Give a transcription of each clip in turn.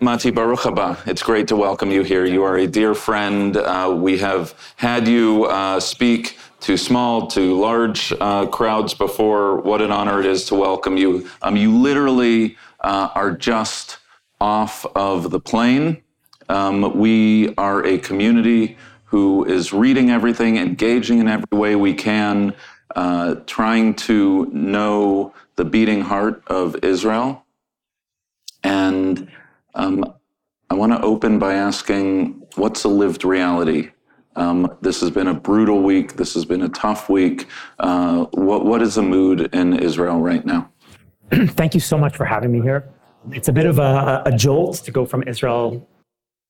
Matti Baruch haba. It's great to welcome you here. You are a dear friend. Uh, we have had you uh, speak to small to large uh, crowds before. What an honor it is to welcome you. Um, you literally uh, are just off of the plane. Um, we are a community who is reading everything, engaging in every way we can, uh, trying to know the beating heart of Israel. And um, I want to open by asking what's a lived reality? Um, this has been a brutal week. This has been a tough week. Uh, what, what is the mood in Israel right now? Thank you so much for having me here. It's a bit of a, a jolt to go from Israel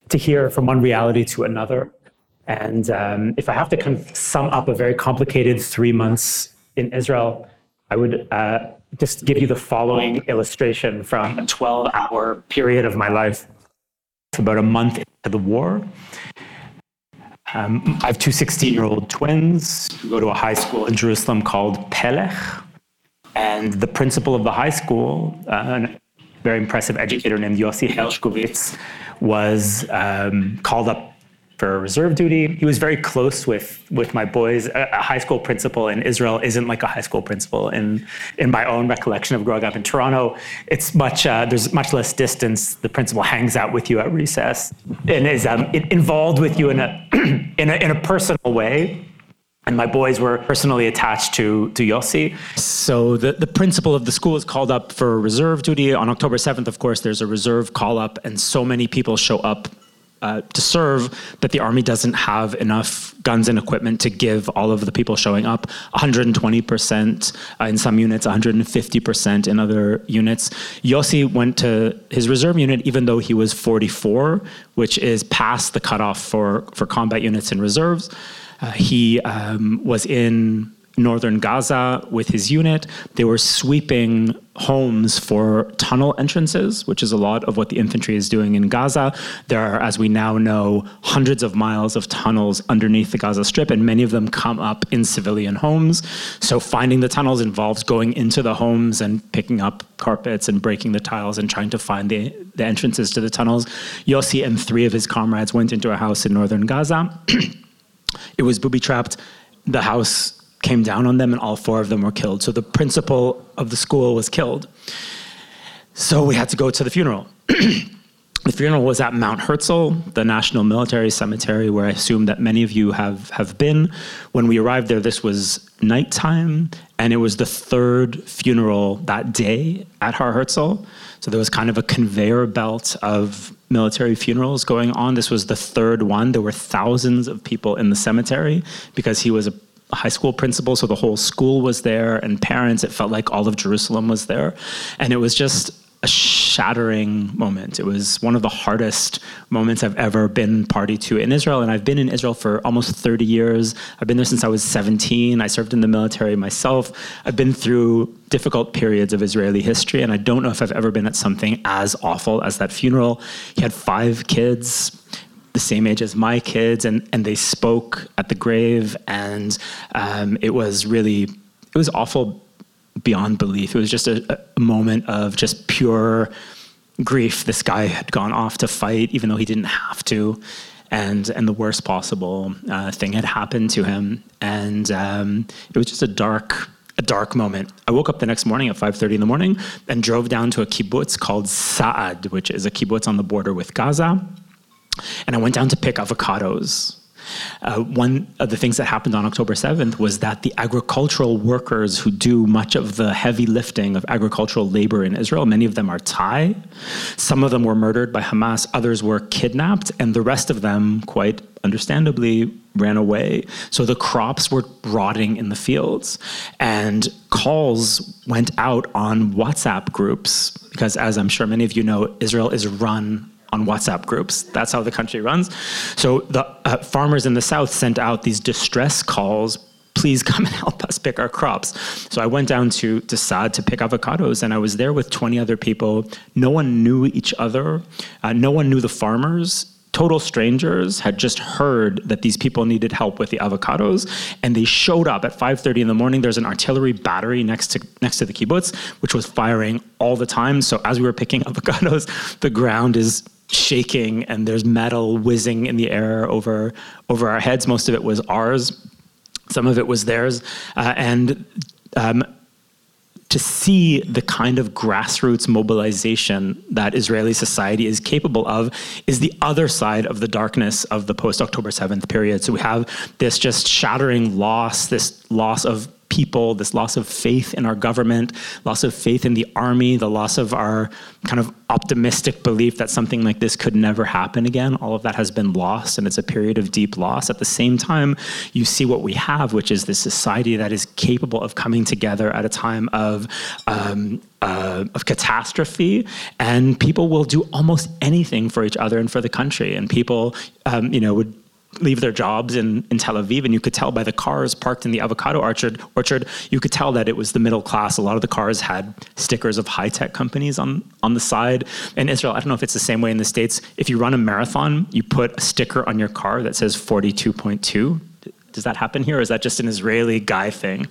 to here from one reality to another. And um, if I have to kind of sum up a very complicated three months in Israel, I would uh, just give you the following illustration from a 12 hour period of my life. It's about a month into the war. Um, I have two 16 year old twins who go to a high school in Jerusalem called Pelech. And the principal of the high school, uh, a very impressive educator named Yossi Hershkovitz, was um, called up for reserve duty. He was very close with with my boys. A, a, high school principal in Israel isn't like a high school principal in in my own recollection of growing up in Toronto. It's much uh, there's much less distance. The principal hangs out with you at recess and is um, involved with you in a in a in a personal way. And my boys were personally attached to, to Yossi. So the, the principal of the school is called up for reserve duty. On October 7th, of course, there's a reserve call up, and so many people show up uh, to serve, but the army doesn't have enough guns and equipment to give all of the people showing up 120% uh, in some units, 150% in other units. Yossi went to his reserve unit even though he was 44, which is past the cutoff for, for combat units and reserves. Uh, he um, was in northern Gaza with his unit. They were sweeping homes for tunnel entrances, which is a lot of what the infantry is doing in Gaza. There are, as we now know, hundreds of miles of tunnels underneath the Gaza Strip, and many of them come up in civilian homes. So finding the tunnels involves going into the homes and picking up carpets and breaking the tiles and trying to find the, the entrances to the tunnels. Yossi and three of his comrades went into a house in northern Gaza. it was booby trapped. The house came down on them, and all four of them were killed. So the principal of the school was killed. So we had to go to the funeral. the funeral was at Mount Herzl, the National Military Cemetery, where I assume that many of you have, have been. When we arrived there, this was nighttime, and it was the third funeral that day at Har Herzl. So there was kind of a conveyor belt of military funerals going on. This was the third one. There were thousands of people in the cemetery because he was a high school principal, so the whole school was there, and parents. It felt like all of Jerusalem was there, and it was just a shattering moment. It was one of the hardest moments I've ever been party to in Israel, and I've been in Israel for almost 30 years. I've been there since I was 17. I served in the military myself. I've been through difficult periods of Israeli history, and I don't know if I've ever been at something as awful as that funeral. He had five kids the same age as my kids, and and they spoke at the grave, and um, it was really it was awful beyond belief. It was just a, a moment of just pure grief. This guy had gone off to fight, even though he didn't have to, and and the worst possible uh, thing had happened to him, and um, it was just a dark a dark moment. I woke up the next morning at 5:30 in the morning and drove down to a kibbutz called Saad, which is a kibbutz on the border with Gaza. And I went down to pick avocados. Uh, one of the things that happened on October 7th was that the agricultural workers who do much of the heavy lifting of agricultural labor in Israel, many of them are Thai. Some of them were murdered by Hamas, others were kidnapped, and the rest of them, quite understandably, ran away. So the crops were rotting in the fields. And calls went out on WhatsApp groups, because as I'm sure many of you know, Israel is run on WhatsApp groups. That's how the country runs. So the uh, farmers in the south sent out these distress calls. Please come and help us pick our crops. So I went down to, to Saad to pick avocados, and I was there with 20 other people. No one knew each other. Uh, no one knew the farmers total strangers had just heard that these people needed help with the avocados and they showed up at 5:30 in the morning there's an artillery battery next to next to the kibbutz which was firing all the time so as we were picking avocados the ground is shaking and there's metal whizzing in the air over over our heads. Most of it was ours. Some of it was theirs. Uh, and um, to see the kind of grassroots mobilization that Israeli society is capable of is the other side of the darkness of the post October 7th period. So we have this just shattering loss, this loss of people, this loss of faith in our government, loss of faith in the army, the loss of our kind of optimistic belief that something like this could never happen again. All of that has been lost, and it's a period of deep loss. At the same time, you see what we have, which is this society that is capable of coming together at a time of. Um, uh, of catastrophe, and people will do almost anything for each other and for the country. And people, um, you know, would leave their jobs in, in Tel Aviv, and you could tell by the cars parked in the avocado orchard, orchard, you could tell that it was the middle class. A lot of the cars had stickers of high tech companies on, on the side. In Israel, I don't know if it's the same way in the States. If you run a marathon, you put a sticker on your car that says 42.2. Does that happen here, or is that just an Israeli guy thing?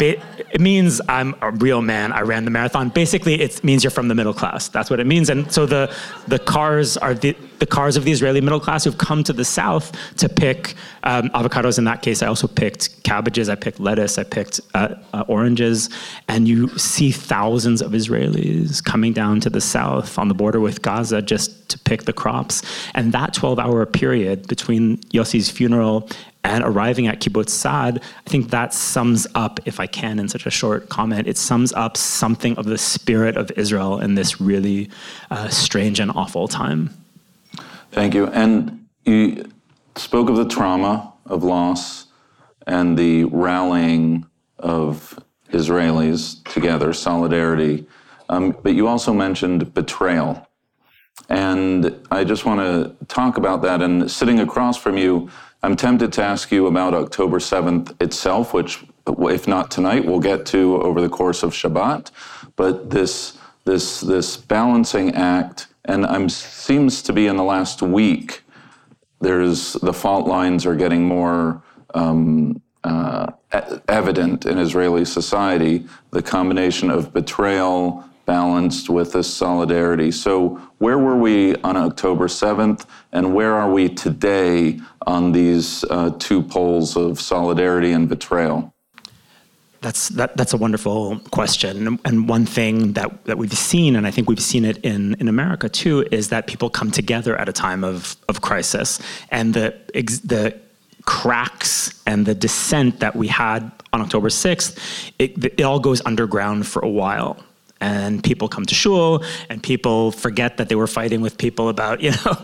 It means I'm a real man. I ran the marathon. Basically, it means you're from the middle class. That's what it means. And so the the cars are the, the cars of the Israeli middle class who've come to the south to pick um, avocados. In that case, I also picked cabbages. I picked lettuce. I picked uh, uh, oranges. And you see thousands of Israelis coming down to the south on the border with Gaza just to pick the crops. And that 12-hour period between Yossi's funeral and arriving at Kibbutz Saad, I think that sums up, if I can, in such a short comment, it sums up something of the spirit of Israel in this really uh, strange and awful time. Thank you. And you spoke of the trauma of loss and the rallying of Israelis together, solidarity. Um, but you also mentioned betrayal. And I just want to talk about that. And sitting across from you, I'm tempted to ask you about October 7th itself, which, if not tonight, we'll get to over the course of Shabbat. But this, this, this balancing act, and I'm seems to be in the last week, there's the fault lines are getting more um, uh, evident in Israeli society. The combination of betrayal, balanced with this solidarity. So, where were we on October 7th, and where are we today on these uh, two poles of solidarity and betrayal? That's that, that's a wonderful question, and one thing that, that we've seen, and I think we've seen it in, in America too, is that people come together at a time of, of crisis, and the the cracks and the dissent that we had on October 6th, it, it all goes underground for a while and people come to shul, and people forget that they were fighting with people about you know,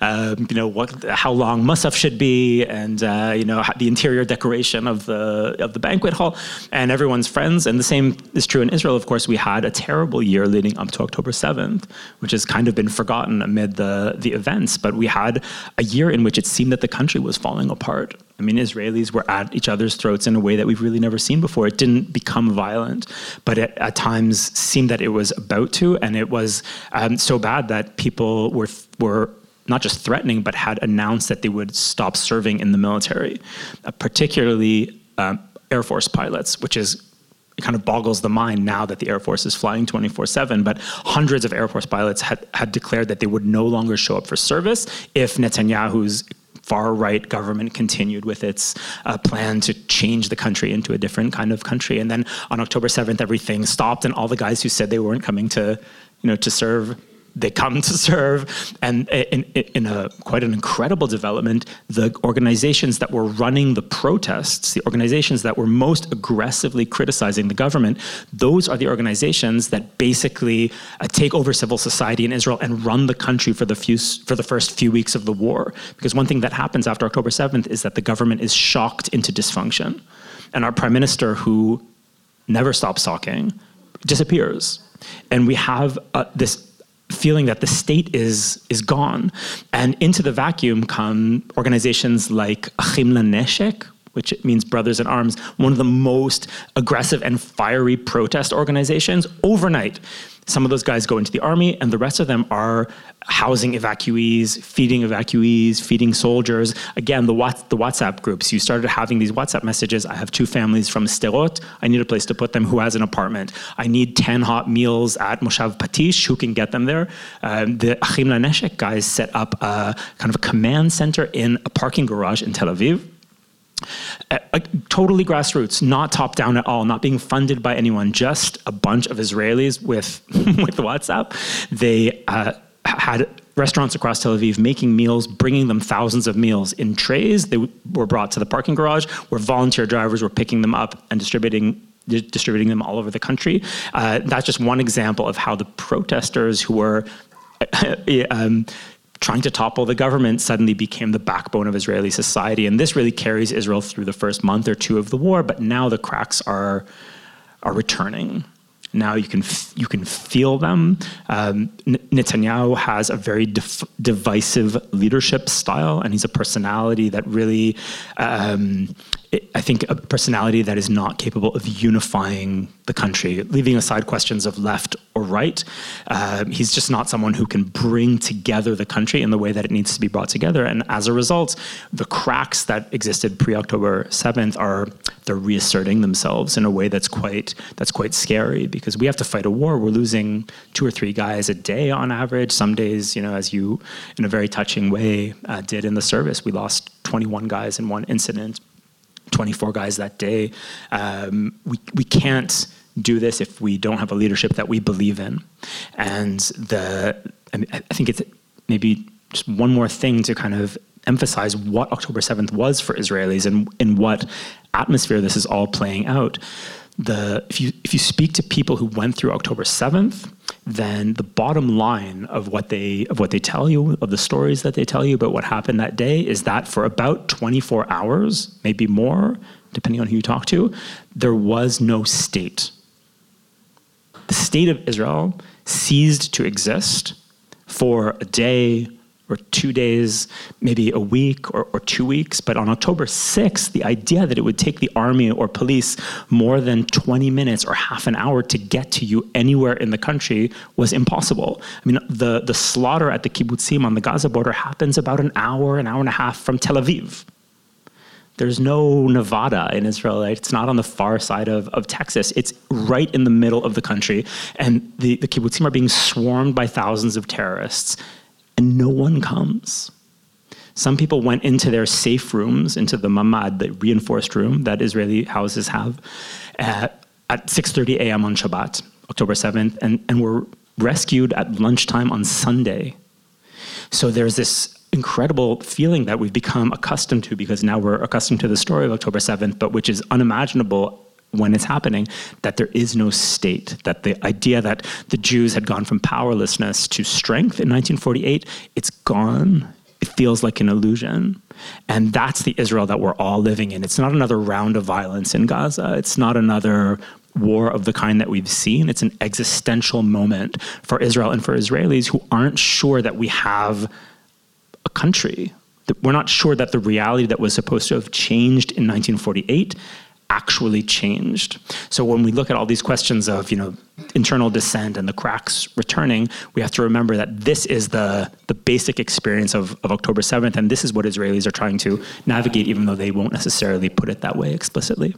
um, you know what, how long musaf should be, and uh, you know the interior decoration of the of the banquet hall, and everyone's friends. And the same is true in Israel. Of course, we had a terrible year leading up to October seventh, which has kind of been forgotten amid the the events. But we had a year in which it seemed that the country was falling apart. I mean, Israelis were at each other's throats in a way that we've really never seen before. It didn't become violent, but it, at times seemed that it was about to, and it was um, so bad that people were were not just threatening, but had announced that they would stop serving in the military, uh, particularly uh, Air Force pilots, which is it kind of boggles the mind now that the Air Force is flying 24 7. But hundreds of Air Force pilots had, had declared that they would no longer show up for service if Netanyahu's far right government continued with its uh, plan to change the country into a different kind of country. And then on October 7th, everything stopped, and all the guys who said they weren't coming to, you know, to serve they come to serve. And in, in a quite an incredible development, the organizations that were running the protests, the organizations that were most aggressively criticizing the government, those are the organizations that basically uh, take over civil society in Israel and run the country for the few for the first few weeks of the war. Because one thing that happens after October 7th is that the government is shocked into dysfunction. And our prime minister, who never stops talking, disappears. And we have uh, this feeling that the state is is gone. And into the vacuum come organizations like Achim Laneshek, which means Brothers in Arms, one of the most aggressive and fiery protest organizations overnight. Some of those guys go into the army, and the rest of them are housing evacuees, feeding evacuees, feeding soldiers. Again, the, what, the WhatsApp groups. You started having these WhatsApp messages. I have two families from Sderot. I need a place to put them. Who has an apartment? I need 10 hot meals at Moshav Patish. Who can get them there? Um, the Achim Laneshek guys set up a kind of a command center in a parking garage in Tel Aviv uh, uh, totally grassroots, not top down at all, not being funded by anyone, just a bunch of Israelis with with WhatsApp. They uh, had restaurants across Tel Aviv making meals, bringing them thousands of meals in trays. They were brought to the parking garage, where volunteer drivers were picking them up and distributing distributing them all over the country. Uh, that's just one example of how the protesters who were um, trying to topple the government suddenly became the backbone of Israeli society. And this really carries Israel through the first month or two of the war, but now the cracks are, are returning. Now you can you can feel them. Um, Netanyahu has a very divisive leadership style, and he's a personality that really um, I think a personality that is not capable of unifying the country, leaving aside questions of left or right. Uh, he's just not someone who can bring together the country in the way that it needs to be brought together. And as a result, the cracks that existed pre-October 7th are they're reasserting themselves in a way that's quite that's quite scary because we have to fight a war. We're losing two or three guys a day on average. Some days, you know, as you in a very touching way uh, did in the service, we lost 21 guys in one incident 24 guys that day. Um, we, we can't do this if we don't have a leadership that we believe in. And the, I, mean, I think it's maybe just one more thing to kind of emphasize what October 7th was for Israelis and in what atmosphere this is all playing out. The, if, you, if you speak to people who went through October 7th, then the bottom line of what they of what they tell you of the stories that they tell you. About what happened that day is that for about 24 hours maybe more depending on who you talk to there was no state. The state of israel ceased to exist for a day or two days, maybe a week or, or, two weeks. But on October 6th, the idea that it would take the army or police more than 20 minutes or half an hour to get to you anywhere in the country was impossible. I mean, the, the slaughter at the kibbutzim on the Gaza border happens about an hour, an hour and a half from Tel Aviv. There's no Nevada in Israel. Right? It's not on the far side of, of Texas. It's right in the middle of the country. And the, the kibbutzim are being swarmed by thousands of terrorists and no one comes. Some people went into their safe rooms, into the mamad, the reinforced room that Israeli houses have, uh, at, at 6.30 a.m. on Shabbat, October 7th, and, and were rescued at lunchtime on Sunday. So there's this incredible feeling that we've become accustomed to because now we're accustomed to the story of October 7th, but which is unimaginable when it's happening, that there is no state, that the idea that the Jews had gone from powerlessness to strength in 1948, it's gone. It feels like an illusion. And that's the Israel that we're all living in. It's not another round of violence in Gaza. It's not another war of the kind that we've seen. It's an existential moment for Israel and for Israelis who aren't sure that we have a country. We're not sure that the reality that was supposed to have changed in 1948 actually changed. So when we look at all these questions of, you know, internal dissent and the cracks returning, we have to remember that this is the, the basic experience of, of October 7th, and this is what Israelis are trying to navigate, even though they won't necessarily put it that way explicitly.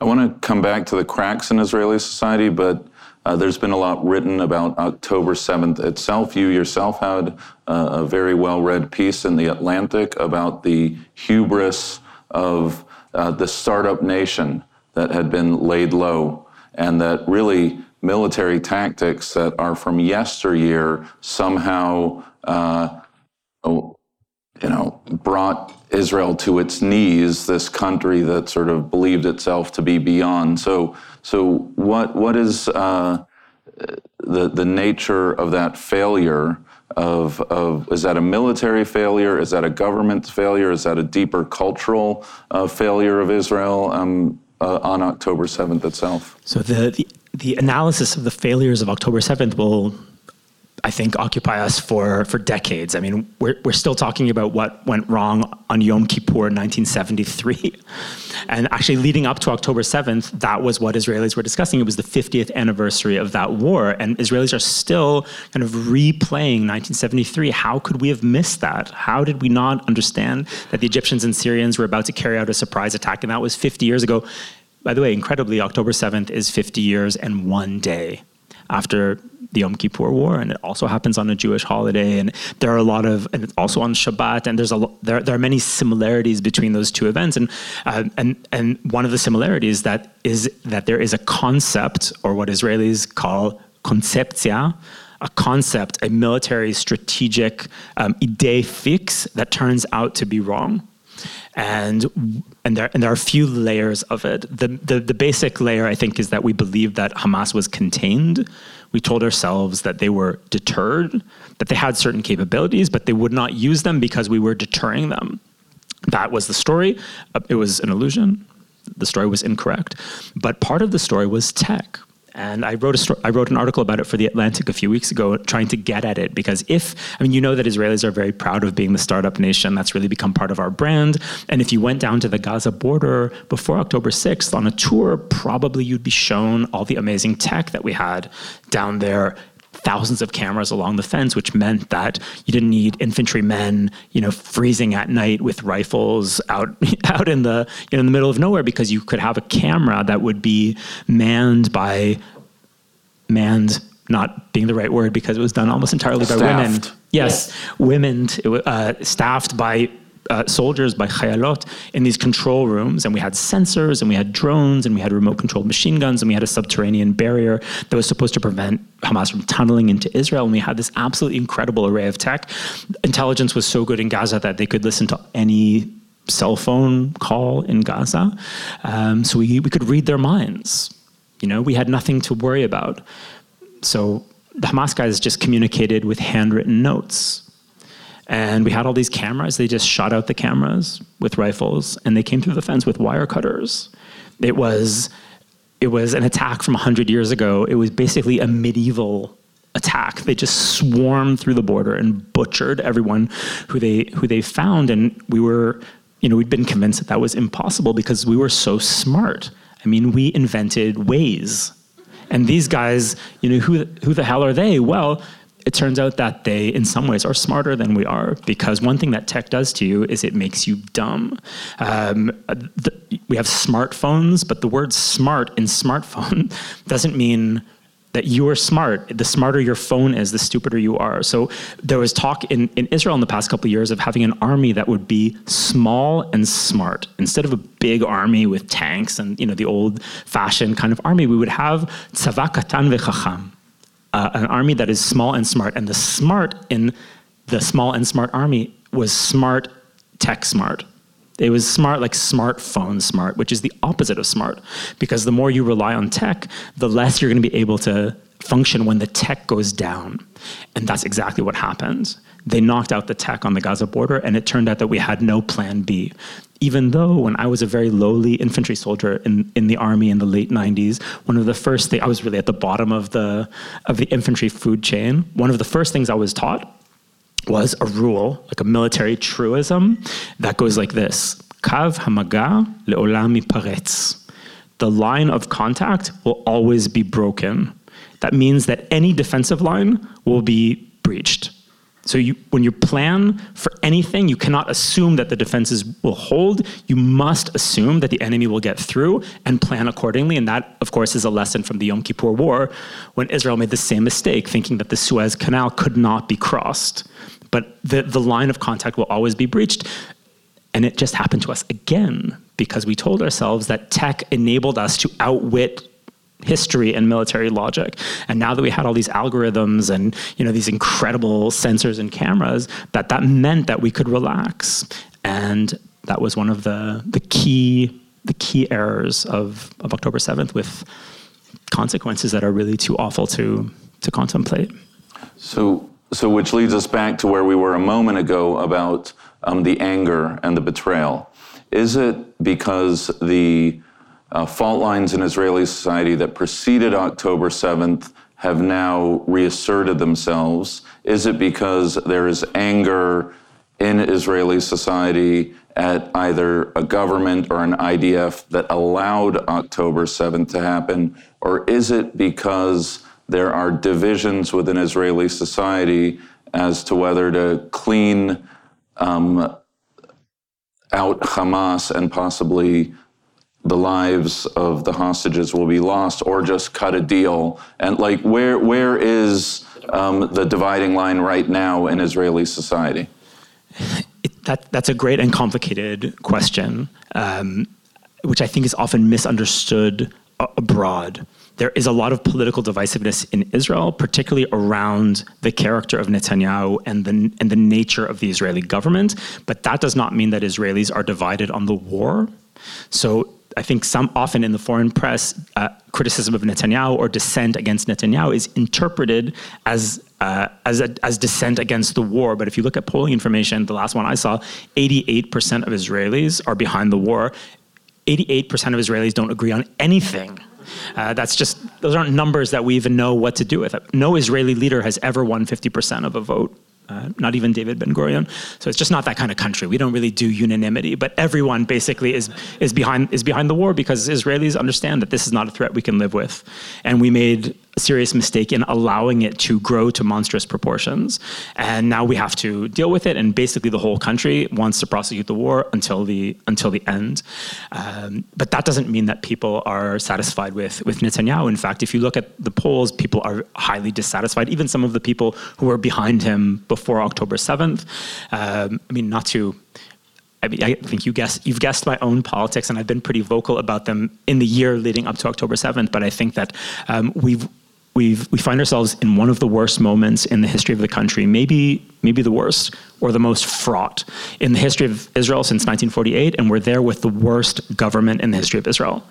I want to come back to the cracks in Israeli society, but uh, there's been a lot written about October 7th itself. You yourself had uh, a very well read piece in The Atlantic about the hubris of uh, the startup nation that had been laid low and that really military tactics that are from yesteryear somehow, uh, oh, you know, brought Israel to its knees. This country that sort of believed itself to be beyond. So, so what what is uh, the the nature of that failure? Of, of is that a military failure? Is that a government failure? Is that a deeper cultural uh, failure of Israel um, uh, on October seventh itself? So the, the the analysis of the failures of October 7th will, I think, occupy us for, for decades. I mean, we're, we're still talking about what went wrong on Yom Kippur in 1973. And actually, leading up to October 7th, that was what Israelis were discussing. It was the 50th anniversary of that war. And Israelis are still kind of replaying 1973. How could we have missed that? How did we not understand that the Egyptians and Syrians were about to carry out a surprise attack? And that was 50 years ago. By the way, incredibly, October 7th is 50 years and one day after the Yom Kippur War, and it also happens on a Jewish holiday. And there are a lot of, and it's also on Shabbat, and there's a there there are many similarities between those two events. And uh, and and one of the similarities that is that there is a concept, or what Israelis call konceptia, a concept, a military strategic um, idee fix that turns out to be wrong and and there and there are a few layers of it. The, the the basic layer I think is that we believe that Hamas was contained. We told ourselves that they were deterred, that they had certain capabilities, but they would not use them because we were deterring them. That was the story. Uh, it was an illusion. The story was incorrect. But part of the story was tech. And I wrote a sto- I wrote an article about it for the Atlantic a few weeks ago, trying to get at it because if I mean you know that Israelis are very proud of being the startup nation. That's really become part of our brand. And if you went down to the Gaza border before October 6th on a tour, probably you'd be shown all the amazing tech that we had down there thousands of cameras along the fence, which meant that you didn't need infantrymen, you know, freezing at night with rifles out out in the you know, in the middle of nowhere because you could have a camera that would be manned by manned not being the right word because it was done almost entirely by women. Yes, women uh, staffed by uh, soldiers by Chayalot in these control rooms, and we had sensors, and we had drones, and we had remote controlled machine guns, and we had a subterranean barrier that was supposed to prevent Hamas from tunneling into Israel. And we had this absolutely incredible array of tech. Intelligence was so good in Gaza that they could listen to any cell phone call in Gaza. Um, so we, we could read their minds. You know, we had nothing to worry about. So the Hamas guys just communicated with handwritten notes and we had all these cameras. They just shot out the cameras with rifles, and they came through the fence with wire cutters. It was, it was an attack from 100 years ago. It was basically a medieval attack. They just swarmed through the border and butchered everyone who they who they found. And we were, you know, we'd been convinced that that was impossible because we were so smart. I mean, we invented ways. And these guys, you know, who who the hell are they? Well, it turns out that they, in some ways, are smarter than we are because one thing that tech does to you is it makes you dumb. Um, we have smartphones, but the word smart in smartphone doesn't mean that you are smart. The smarter your phone is, the stupider you are. So there was talk in, in Israel in the past couple of years of having an army that would be small and smart. Instead of a big army with tanks and you know the old fashioned kind of army, we would have tzava katan vechacham uh, an army that is small and smart. And the smart in the small and smart army was smart, tech smart. It was smart, like smartphone smart, which is the opposite of smart. Because the more you rely on tech, the less you're going to be able to function when the tech goes down. And that's exactly what happened. They knocked out the tech on the Gaza border, and it turned out that we had no plan B even though when I was a very lowly infantry soldier in, in the army in the late 90s, one of the first things, I was really at the bottom of the, of the infantry food chain. One of the first things I was taught was a rule, like a military truism that goes like this Kav hamaga le'olam paretz. The line of contact will always be broken. That means that any defensive line will be breached. So you, when you plan for anything, you cannot assume that the defenses will hold. You must assume that the enemy will get through and plan accordingly. And that, of course, is a lesson from the Yom Kippur War when Israel made the same mistake, thinking that the Suez Canal could not be crossed. But the, the line of contact will always be breached. And it just happened to us again because we told ourselves that tech enabled us to outwit history and military logic. And now that we had all these algorithms and you know these incredible sensors and cameras, that that meant that we could relax. And that was one of the the key the key errors of, of October 7th with consequences that are really too awful to to contemplate. So so which leads us back to where we were a moment ago about um, the anger and the betrayal. Is it because the uh, fault lines in Israeli society that preceded October 7th have now reasserted themselves? Is it because there is anger in Israeli society at either a government or an IDF that allowed October 7th to happen? Or is it because there are divisions within Israeli society as to whether to clean um, out Hamas and possibly the lives of the hostages will be lost or just cut a deal and like where where is um, the dividing line right now in israeli society it, that, that's a great and complicated question um, which i think is often misunderstood abroad there is a lot of political divisiveness in Israel, particularly around the character of Netanyahu and the, and the nature of the Israeli government. But that does not mean that Israelis are divided on the war. So I think some often in the foreign press, uh, criticism of Netanyahu or dissent against Netanyahu is interpreted as uh, as a, as dissent against the war. But if you look at polling information, the last one I saw, 88% of Israelis are behind the war. 88% of Israelis don't agree on anything. Uh, that's just those aren't numbers that we even know what to do with. No Israeli leader has ever won 50% of a vote uh, not even David Ben Gurion. So it's just not that kind of country. We don't really do unanimity, but everyone basically is is behind is behind the war because Israelis understand that this is not a threat we can live with, and we made serious mistake in allowing it to grow to monstrous proportions, and now we have to deal with it. And basically, the whole country wants to prosecute the war until the until the end. Um, but that doesn't mean that people are satisfied with with Netanyahu. In fact, if you look at the polls, people are highly dissatisfied. Even some of the people who were behind him before October 7th. Um, I mean, not to I, mean, I think you guess you've guessed my own politics, and I've been pretty vocal about them in the year leading up to October 7th. But I think that um, we've we've we find ourselves in one of the worst moments in the history of the country, maybe maybe the worst or the most fraught in the history of Israel since 1948, and we're there with the worst government in the history of Israel,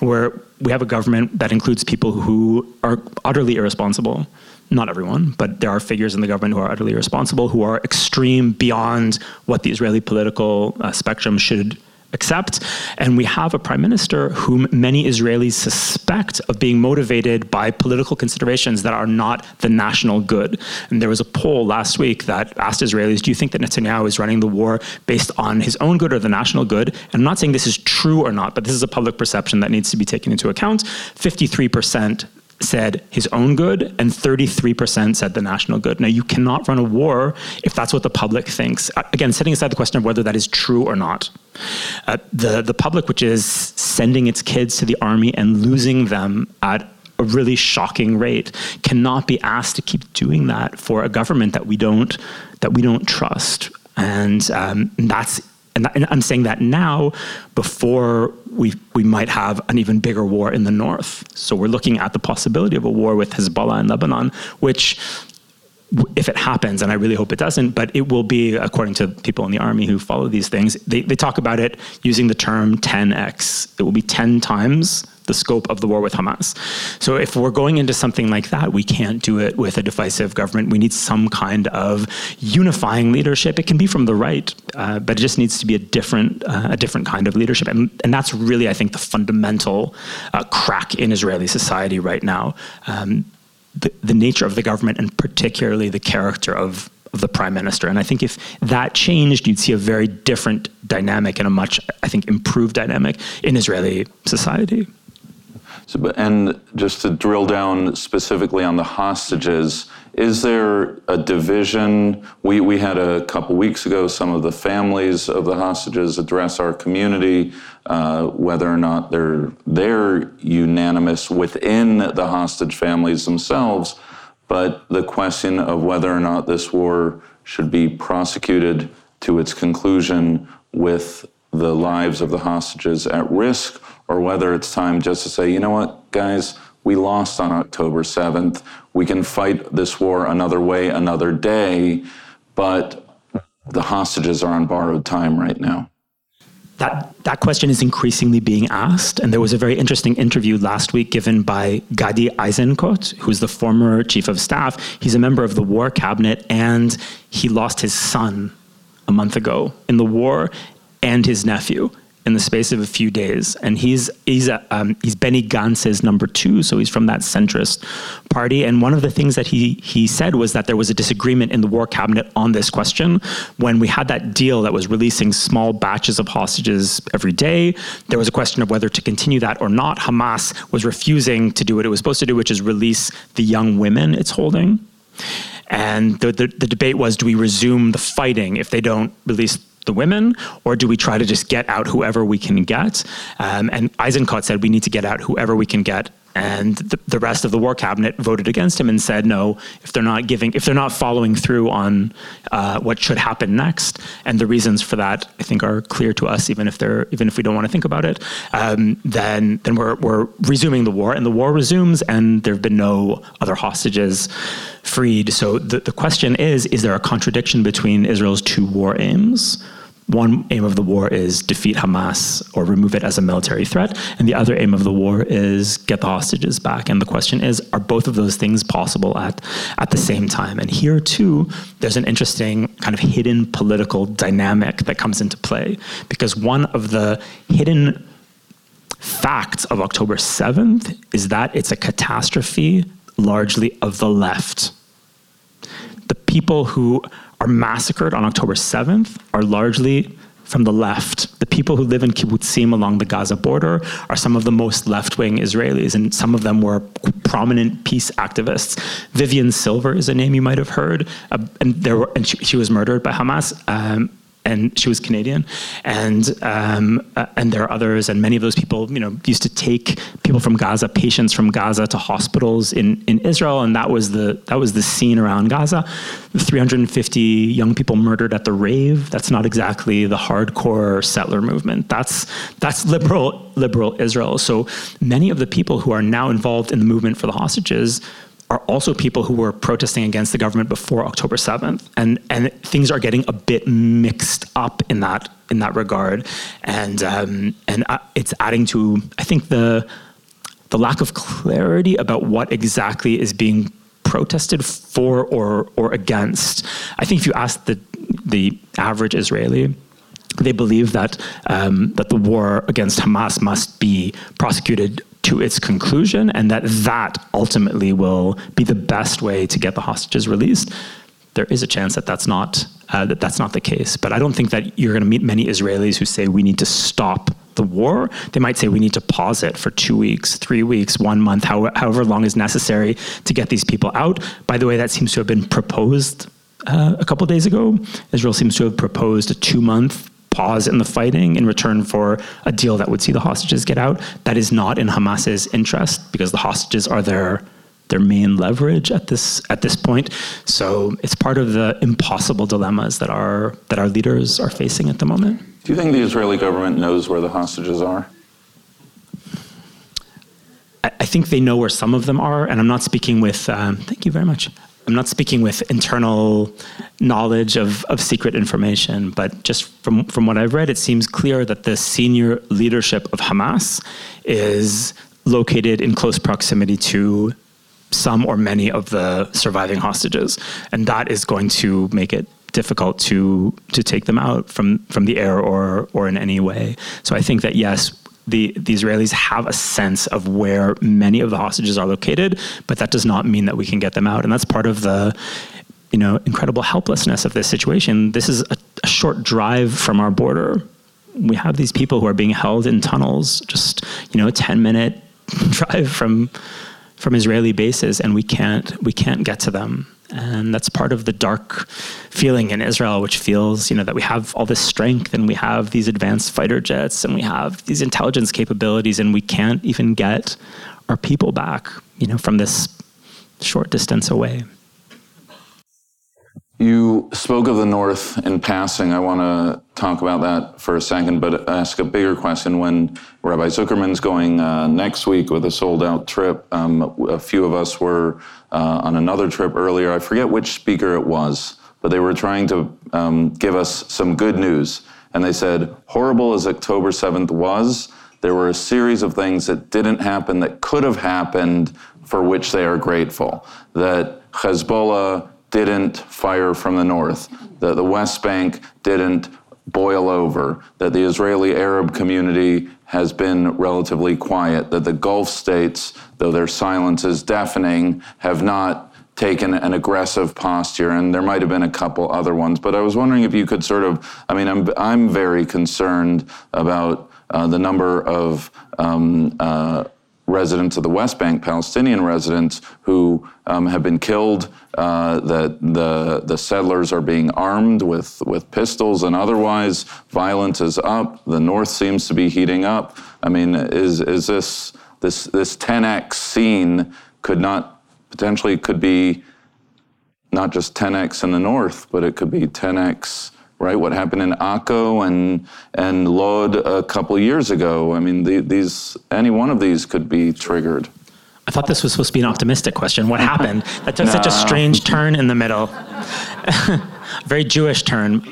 where we have a government that includes people who are utterly irresponsible. Not everyone, but there are figures in the government who are utterly irresponsible, who are extreme beyond what the Israeli political uh, spectrum should accept. And we have a prime minister whom many Israelis suspect of being motivated by political considerations that are not the national good. And there was a poll last week that asked Israelis, do you think that Netanyahu is running the war based on his own good or the national good? And I'm not saying this is true or not, but this is a public perception that needs to be taken into account. 53% said his own good, and 33% said the national good. Now, you cannot run a war if that's what the public thinks. Again, setting aside the question of whether that is true or not. The, the public, which is sending its kids to the army and losing them at a really shocking rate, cannot be asked to keep doing that for a government that we don't, that we don't trust. And um, that's and, I'm saying that now before we, we might have an even bigger war in the north. So we're looking at the possibility of a war with Hezbollah in Lebanon, which if it happens, and I really hope it doesn't, but it will be, according to people in the army who follow these things, they, they talk about it using the term 10x. It will be 10 times the scope of the war with Hamas. So if we're going into something like that, we can't do it with a divisive government. We need some kind of unifying leadership. It can be from the right, uh, but it just needs to be a different, uh, a different kind of leadership. And, and that's really, I think, the fundamental uh, crack in Israeli society right now. Um, the, the nature of the government and particularly the character of of the prime minister. And I think if that changed, you'd see a very different dynamic and a much, I think, improved dynamic in Israeli society. So, and just to drill down specifically on the hostages, is there a division? We, we had a couple weeks ago some of the families of the hostages address our community, uh, whether or not they're, they're unanimous within the hostage families themselves, but the question of whether or not this war should be prosecuted to its conclusion with the lives of the hostages at risk or whether it's time just to say, you know what, guys, we lost on October 7th. We can fight this war another way, another day, but the hostages are on borrowed time right now. That, that question is increasingly being asked. And there was a very interesting interview last week given by Gadi Eisenkot, who's the former chief of staff. He's a member of the war cabinet, and he lost his son a month ago in the war and his nephew in the space of a few days. And he's he's a, um, he's Benny Gantz's number two, so he's from that centrist party. And one of the things that he he said was that there was a disagreement in the war cabinet on this question when we had that deal that was releasing small batches of hostages every day. There was a question of whether to continue that or not. Hamas was refusing to do what it was supposed to do, which is release the young women it's holding. And the, the, the debate was do we resume the fighting if they don't release the women, or do we try to just get out whoever we can get? Um, and Eisenkot said we need to get out whoever we can get. And the, the rest of the war cabinet voted against him and said, no, if they're not giving, if they're not following through on uh, what should happen next, and the reasons for that, I think, are clear to us, even if they're, even if we don't want to think about it, um, then then we're we're resuming the war, and the war resumes, and there have been no other hostages freed. So the, the question is, is there a contradiction between Israel's two war aims? One aim of the war is defeat Hamas or remove it as a military threat, and the other aim of the war is get the hostages back. And the question is, are both of those things possible at, at the same time? And here too, there's an interesting kind of hidden political dynamic that comes into play, because one of the hidden facts of October 7th is that it's a catastrophe largely of the left. The people who are massacred on October 7th are largely from the left. The people who live in kibbutzim along the Gaza border are some of the most left-wing Israelis, and some of them were prominent peace activists. Vivian Silver is a name you might have heard, uh, and there were, and she, she, was murdered by Hamas. Um, and she was Canadian, and um, uh, and there are others, and many of those people, you know, used to take people from Gaza, patients from Gaza, to hospitals in, in Israel, and that was the that was the scene around Gaza. 350 young people murdered at the rave. That's not exactly the hardcore settler movement. That's that's liberal liberal Israel. So many of the people who are now involved in the movement for the hostages are also people who were protesting against the government before October 7th. And, and things are getting a bit mixed up in that, in that regard. And, um, and uh, it's adding to, I think, the, the lack of clarity about what exactly is being protested for or, or against. I think if you ask the, the average Israeli, they believe that um, that the war against Hamas must be prosecuted to its conclusion and that that ultimately will be the best way to get the hostages released, there is a chance that that's not uh, that that's not the case. But I don't think that you're going to meet many Israelis who say we need to stop the war. They might say we need to pause it for two weeks, three weeks, one month, how, however long is necessary to get these people out. By the way, that seems to have been proposed uh, a couple days ago. Israel seems to have proposed a two-month pause in the fighting in return for a deal that would see the hostages get out. That is not in Hamas's interest because the hostages are their their main leverage at this at this point. So it's part of the impossible dilemmas that our that our leaders are facing at the moment. Do you think the Israeli government knows where the hostages are? I, think they know where some of them are, and I'm not speaking with. Um, thank you very much. I'm not speaking with internal knowledge of, of secret information, but just from, from what I've read, it seems clear that the senior leadership of Hamas is located in close proximity to some or many of the surviving hostages. And that is going to make it difficult to to take them out from from the air or or in any way. So I think that yes, the, the Israelis have a sense of where many of the hostages are located, but that does not mean that we can get them out. And that's part of the you know, incredible helplessness of this situation. This is a, a short drive from our border. We have these people who are being held in tunnels, just you know, a 10 minute drive from from Israeli bases, and we can't we can't get to them and that's part of the dark feeling in Israel, which feels, you know, that we have all this strength and we have these advanced fighter jets and we have these intelligence capabilities, and we can't even get our people back, you know, from this short distance away. You spoke of the North in passing. I want to talk about that for a second, but ask a bigger question. When Rabbi Zuckerman's going uh, next week with a sold out trip, um, a few of us were uh, on another trip earlier. I forget which speaker it was, but they were trying to um, give us some good news. And they said, horrible as October 7th was, there were a series of things that didn't happen that could have happened for which they are grateful. That Hezbollah didn't fire from the north, that the West Bank didn't boil over, that the Israeli Arab community has been relatively quiet, that the Gulf states, though their silence is deafening, have not taken an aggressive posture, and there might have been a couple other ones. But I was wondering if you could sort of, I mean, I'm, I'm very concerned about uh, the number of um, uh, residents of the West Bank, Palestinian residents who um, have been killed, uh, that the, the settlers are being armed with, with pistols and otherwise. Violence is up. The North seems to be heating up. I mean, is, is this, this, this 10x scene could not potentially could be not just 10x in the North, but it could be 10x right? What happened in Akko and and Lod a couple years ago. I mean, the, these any one of these could be triggered. I thought this was supposed to be an optimistic question. What happened? That took no. such a strange turn in the middle. Very Jewish turn.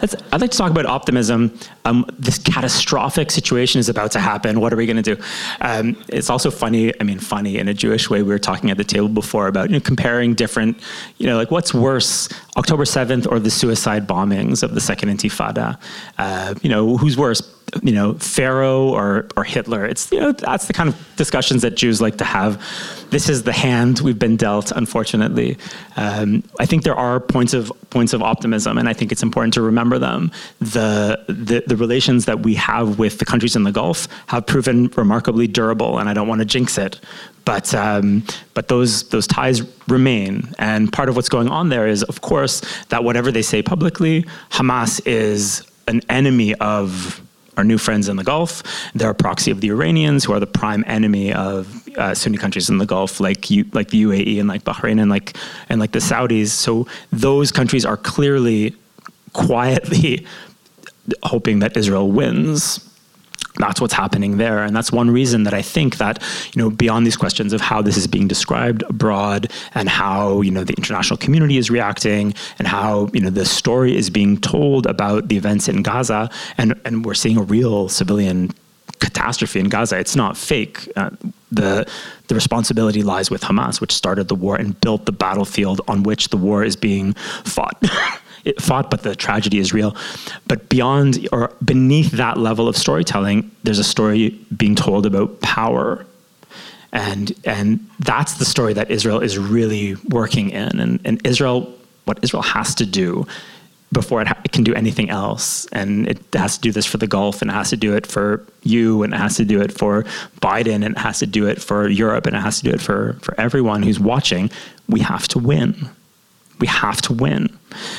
Let's, I'd like to talk about optimism. Um, this catastrophic situation is about to happen. What are we going to do? Um, it's also funny. I mean, funny in a Jewish way. We were talking at the table before about you know, comparing different. You know, like what's worse, October seventh or the suicide bombings of the Second Intifada? Uh, you know, who's worse? You know, Pharaoh or or Hitler. It's you know that's the kind of discussions that Jews like to have. This is the hand we've been dealt, unfortunately. Um, I think there are points of points of optimism, and I think it's important to remember them. The, the the relations that we have with the countries in the Gulf have proven remarkably durable, and I don't want to jinx it, but um, but those those ties remain. And part of what's going on there is, of course, that whatever they say publicly, Hamas is an enemy of our new friends in the Gulf. They're a proxy of the Iranians, who are the prime enemy of uh, Sunni countries in the Gulf, like like the UAE and like Bahrain and like and like the Saudis. So those countries are clearly quietly hoping that Israel wins that's what's happening there. And that's one reason that i think that you know beyond these questions of how this is being described abroad and how you know the international community is reacting and how you know the story is being told about the events in gaza and and we're seeing a real civilian catastrophe in gaza. It's not fake. Uh, the the responsibility lies with hamas which started the war and built the battlefield on which the war is being fought fought, but the tragedy is real. But beyond or beneath that level of storytelling, there's a story being told about power. And, and that's the story that Israel is really working in. And, and Israel, what Israel has to do before it, ha- it, can do anything else. And it has to do this for the Gulf, and it has to do it for you, and it has to do it for Biden, and it has to do it for Europe, and it has to do it for, for everyone who's watching. We have to win we have to win.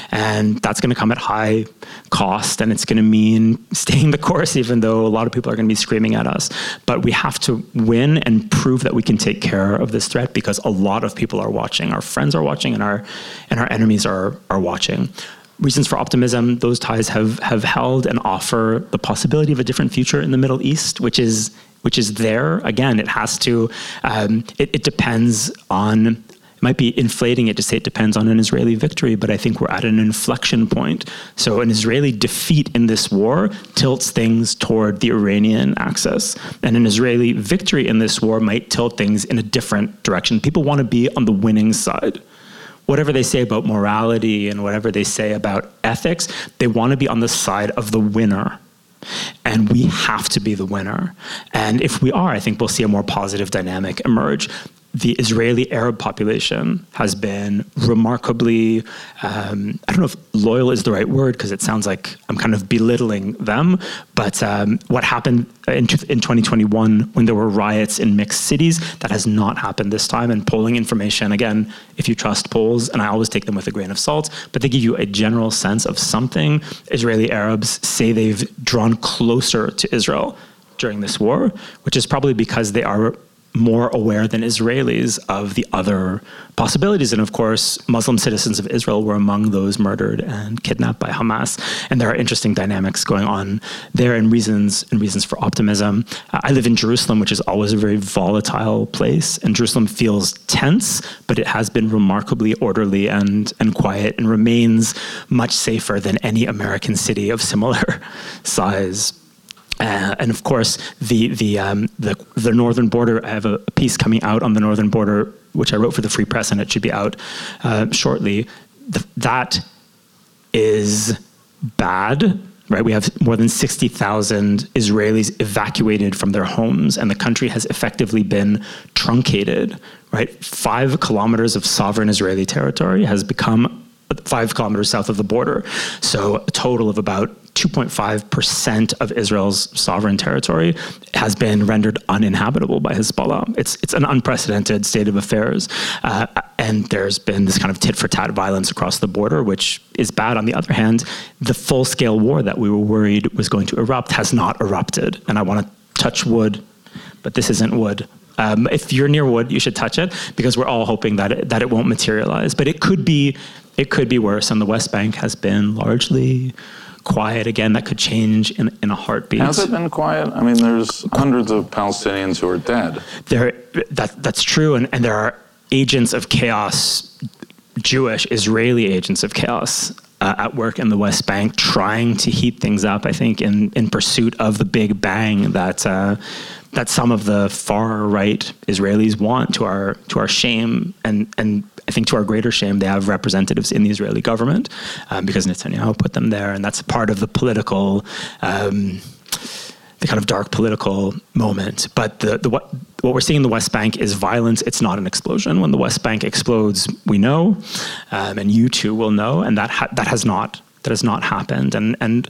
And that's going to come at high cost and it's going to mean staying the course, even though a lot of people are going to be screaming at us. But we have to win and prove that we can take care of this threat because a lot of people are watching. Our friends are watching and our, and our enemies are, are watching. Reasons for optimism, those ties have, have held and offer the possibility of a different future in the Middle East, which is which is there. Again, it has to. Um, it, it depends on it might be inflating it to say it depends on an Israeli victory, but I think we're at an inflection point. So an Israeli defeat in this war tilts things toward the Iranian axis, and an Israeli victory in this war might tilt things in a different direction. People want to be on the winning side. Whatever they say about morality and whatever they say about ethics, they want to be on the side of the winner. And we have to be the winner. And if we are, I think we'll see a more positive dynamic emerge the Israeli Arab population has been remarkably, um, I don't know if loyal is the right word because it sounds like I'm kind of belittling them, but um, what happened in, in 2021 when there were riots in mixed cities, that has not happened this time. And polling information, again, if you trust polls, and I always take them with a grain of salt, but they give you a general sense of something. Israeli Arabs say they've drawn closer to Israel during this war, which is probably because they are more aware than Israelis of the other possibilities. And of course, Muslim citizens of Israel were among those murdered and kidnapped by Hamas. And there are interesting dynamics going on there and reasons and reasons for optimism. Uh, I live in Jerusalem, which is always a very volatile place, and Jerusalem feels tense, but it has been remarkably orderly and, and quiet and remains much safer than any American city of similar size. Uh, and of course, the the, um, the the northern border. I have a piece coming out on the northern border, which I wrote for the Free Press, and it should be out uh, shortly. The, that is bad, right? We have more than sixty thousand Israelis evacuated from their homes, and the country has effectively been truncated. Right, five kilometers of sovereign Israeli territory has become five kilometers south of the border. So a total of about 2.5% of Israel's sovereign territory has been rendered uninhabitable by Hezbollah. It's, it's an unprecedented state of affairs. Uh, and there's been this kind of tit for tat violence across the border, which is bad. On the other hand, the full scale war that we were worried was going to erupt has not erupted. And I want to touch wood, but this isn't wood. Um, if you're near wood, you should touch it because we're all hoping that it, that it won't materialize. But it could be it could be worse, and the West Bank has been largely quiet again. That could change in, in a heartbeat. Has it been quiet? I mean, there's hundreds of Palestinians who are dead. There, that that's true, and, and there are agents of chaos, Jewish Israeli agents of chaos. Uh, at work in the West Bank, trying to heat things up. I think in in pursuit of the Big Bang that uh, that some of the far right Israelis want. To our to our shame, and and I think to our greater shame, they have representatives in the Israeli government um, because Netanyahu put them there, and that's part of the political. Um, the kind of dark political moment, but the, the what what we're seeing in the West Bank is violence. It's not an explosion. When the West Bank explodes, we know, um, and you too will know, and that ha- that has not that has not happened, and and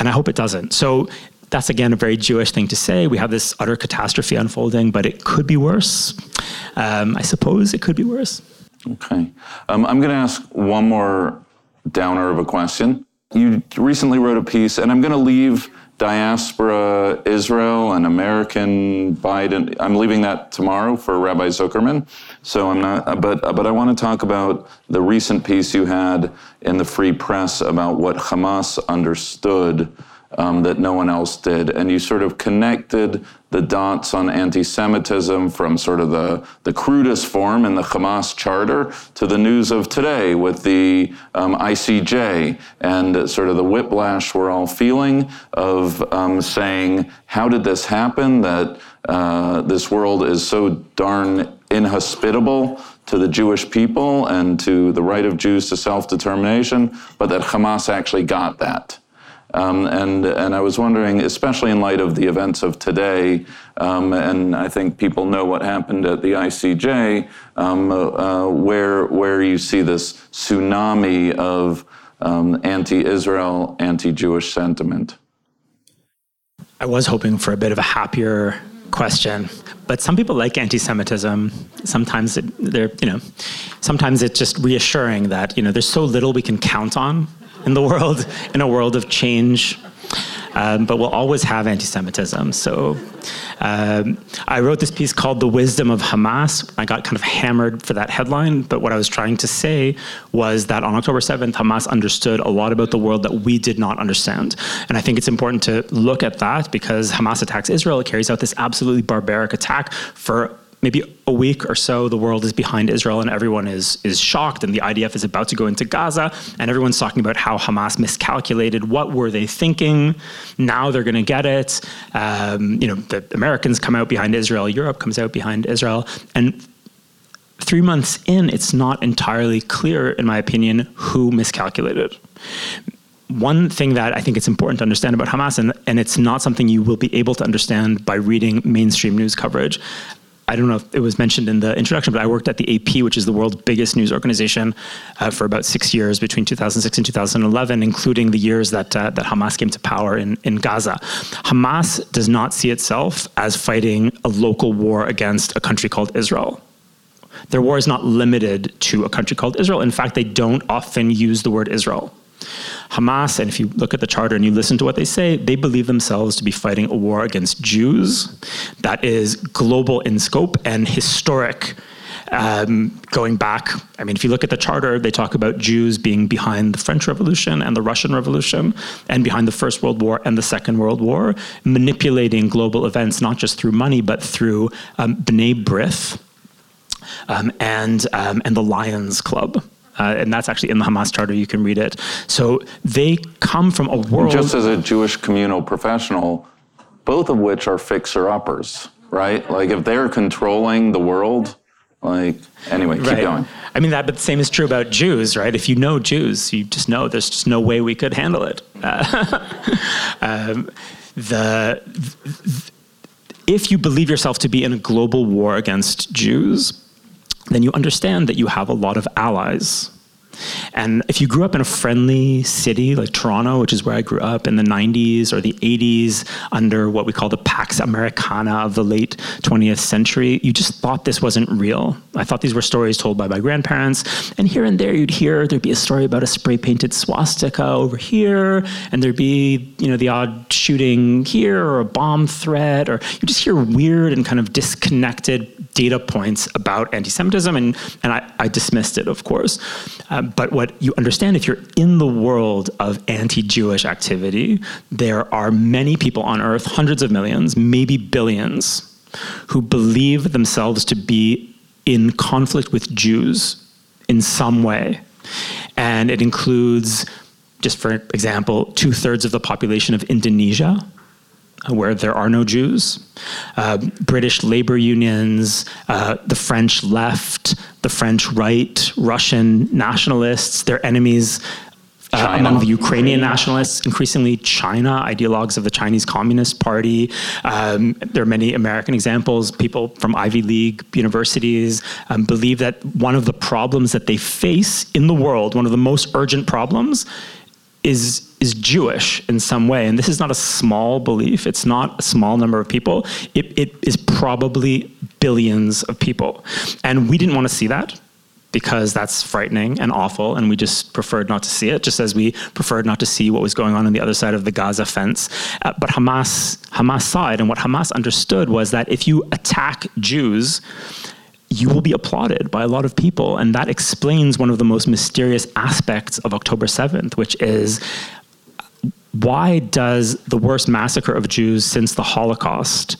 and I hope it doesn't. So that's again a very Jewish thing to say. We have this utter catastrophe unfolding, but it could be worse. Um, I suppose it could be worse. Okay. Um, I'm going to ask one more downer of a question. You recently wrote a piece, and I'm going to leave diaspora Israel and American Biden. I'm leaving that tomorrow for Rabbi Zuckerman. So I'm not, but, but I want to talk about the recent piece you had in the Free Press about what Hamas understood um, that no one else did. And you sort of connected the dots on anti Semitism from sort of the, the crudest form in the Hamas charter to the news of today with the um, ICJ and sort of the whiplash we're all feeling of um, saying, how did this happen that uh, this world is so darn inhospitable to the Jewish people and to the right of Jews to self determination, but that Hamas actually got that. Um, and, and I was wondering, especially in light of the events of today, um, and I think people know what happened at the ICJ, um, uh, where, where you see this tsunami of um, anti Israel, anti Jewish sentiment. I was hoping for a bit of a happier question, but some people like anti-Semitism. Sometimes it, they're, you know, sometimes it's just reassuring that you know there's so little we can count on in the world, in a world of change. Um, but we'll always have anti Semitism. So um, I wrote this piece called The Wisdom of Hamas. I got kind of hammered for that headline, but what I was trying to say was that on October 7th, Hamas understood a lot about the world that we did not understand. And I think it's important to look at that because Hamas attacks Israel, it carries out this absolutely barbaric attack for maybe a week or so, the world is behind Israel and everyone is, is shocked. And the IDF is about to go into Gaza, and everyone's talking about how Hamas miscalculated. What were they thinking? Now they're going to get it. Um, you know, the Americans come out behind Israel, Europe comes out behind Israel. And three months in, it's not entirely clear, in my opinion, who miscalculated one thing that I think it's important to understand about Hamas, and, and it's not something you will be able to understand by reading mainstream news coverage, I don't know if it was mentioned in the introduction, but I worked at the AP, which is the world's biggest news organization, uh, for about six years between 2006 and 2011, including the years that uh, that Hamas came to power in, in Gaza. Hamas does not see itself as fighting a local war against a country called Israel. Their war is not limited to a country called Israel. In fact, they don't often use the word Israel. Hamas, and if you look at the charter and you listen to what they say, they believe themselves to be fighting a war against Jews that is global in scope and historic. Um, going back, I mean, if you look at the charter, they talk about Jews being behind the French Revolution and the Russian Revolution, and behind the First World War and the Second World War, manipulating global events not just through money but through um, B'nai B'rith um, and um, and the Lions Club. Uh, and that's actually in the Hamas charter. You can read it. So they come from a world. Just as a Jewish communal professional, both of which are fixer uppers, right? Like if they're controlling the world, like anyway, keep right. going. I mean that, but the same is true about Jews, right? If you know Jews, you just know there's just no way we could handle it. Uh, um, the, the if you believe yourself to be in a global war against Jews, then you understand that you have a lot of allies. And if you grew up in a friendly city like Toronto, which is where I grew up in the 90s or the 80s, under what we call the Pax Americana of the late 20th century, you just thought this wasn't real. I thought these were stories told by my grandparents. And here and there, you'd hear there'd be a story about a spray painted swastika over here, and there'd be, you know, the odd shooting here or a bomb threat, or you just hear weird and kind of disconnected data points about anti Semitism. And, and I, I dismissed it, of course. Um, but what you understand if you're in the world of anti Jewish activity, there are many people on earth, hundreds of millions, maybe billions, who believe themselves to be in conflict with Jews in some way. And it includes, just for example, two thirds of the population of Indonesia where there are no Jews, uh, British labor unions, uh, the French left, the French right, Russian nationalists, their enemies uh, among the Ukrainian nationalists, increasingly China, ideologues of the Chinese Communist Party. Um, there are many American examples. People from Ivy League universities um, believe that one of the problems that they face in the world, one of the most urgent problems, is is Jewish in some way. And this is not a small belief. It's not a small number of people. It, it is probably billions of people. And we didn't want to see that because that's frightening and awful, and we just preferred not to see it, just as we preferred not to see what was going on on the other side of the Gaza fence. Uh, but Hamas, Hamas saw it, and what Hamas understood was that if you attack Jews, you will be applauded by a lot of people. And that explains one of the most mysterious aspects of October 7th, which is why does the worst massacre of Jews since the Holocaust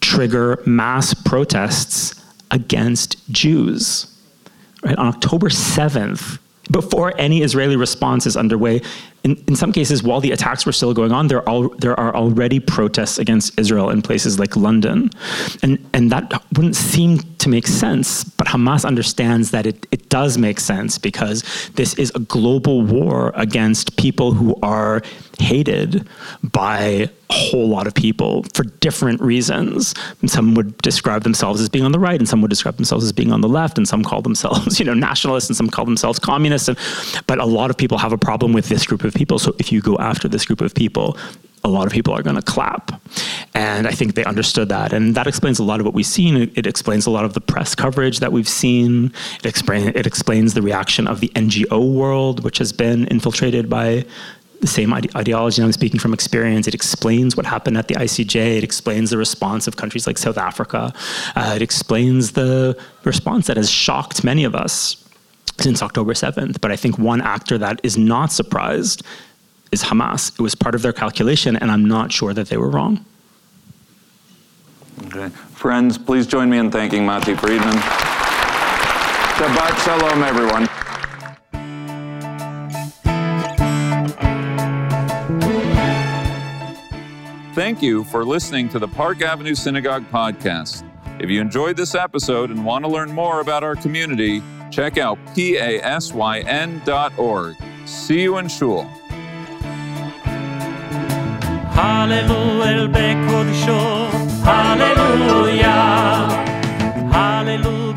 trigger mass protests against Jews? Right? On October 7th, before any Israeli response is underway, in, in some cases, while the attacks were still going on, there, all, there are already protests against Israel in places like London. And, and that wouldn't seem to make sense, but Hamas understands that it, it does make sense because this is a global war against people who are hated by a whole lot of people for different reasons. And some would describe themselves as being on the right, and some would describe themselves as being on the left, and some call themselves, you know, nationalists, and some call themselves communists. And, but a lot of people have a problem with this group of people. So if you go after this group of people, a lot of people are going to clap. And I think they understood that. And that explains a lot of what we've seen. It, explains a lot of the press coverage that we've seen. It, explain, it explains the reaction of the NGO world, which has been infiltrated by the same ide- ideology. I'm speaking from experience. It explains what happened at the ICJ. It explains the response of countries like South Africa. Uh, it explains the response that has shocked many of us since October 7th. But I think one actor that is not surprised is Hamas. It was part of their calculation, and I'm not sure that they were wrong. Okay. Friends, please join me in thanking Matti Friedman. Shabbat Shalom, everyone. Thank you for listening to the Park Avenue Synagogue podcast. If you enjoyed this episode and want to learn more about our community, check out pasyn.org. See you in Shul. Hallelujah, Hallelujah.